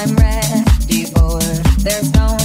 I'm ready for. There's no